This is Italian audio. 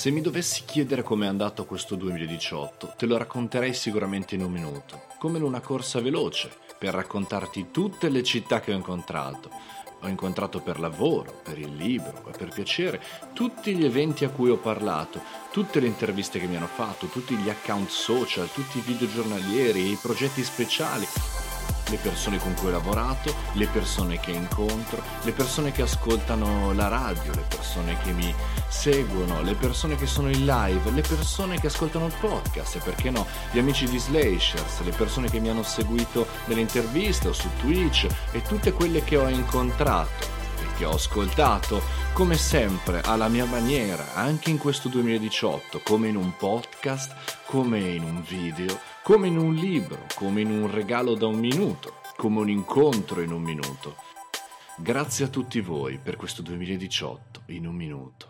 Se mi dovessi chiedere com'è andato questo 2018, te lo racconterei sicuramente in un minuto, come in una corsa veloce, per raccontarti tutte le città che ho incontrato. Ho incontrato per lavoro, per il libro e per piacere, tutti gli eventi a cui ho parlato, tutte le interviste che mi hanno fatto, tutti gli account social, tutti i video giornalieri, i progetti speciali, le persone con cui ho lavorato, le persone che incontro, le persone che ascoltano la radio, le persone che mi seguono, le persone che sono in live, le persone che ascoltano il podcast e perché no, gli amici di Slashers, le persone che mi hanno seguito nelle interviste o su Twitch e tutte quelle che ho incontrato che ho ascoltato, come sempre, alla mia maniera, anche in questo 2018, come in un podcast, come in un video, come in un libro, come in un regalo da un minuto, come un incontro in un minuto. Grazie a tutti voi per questo 2018 in un minuto.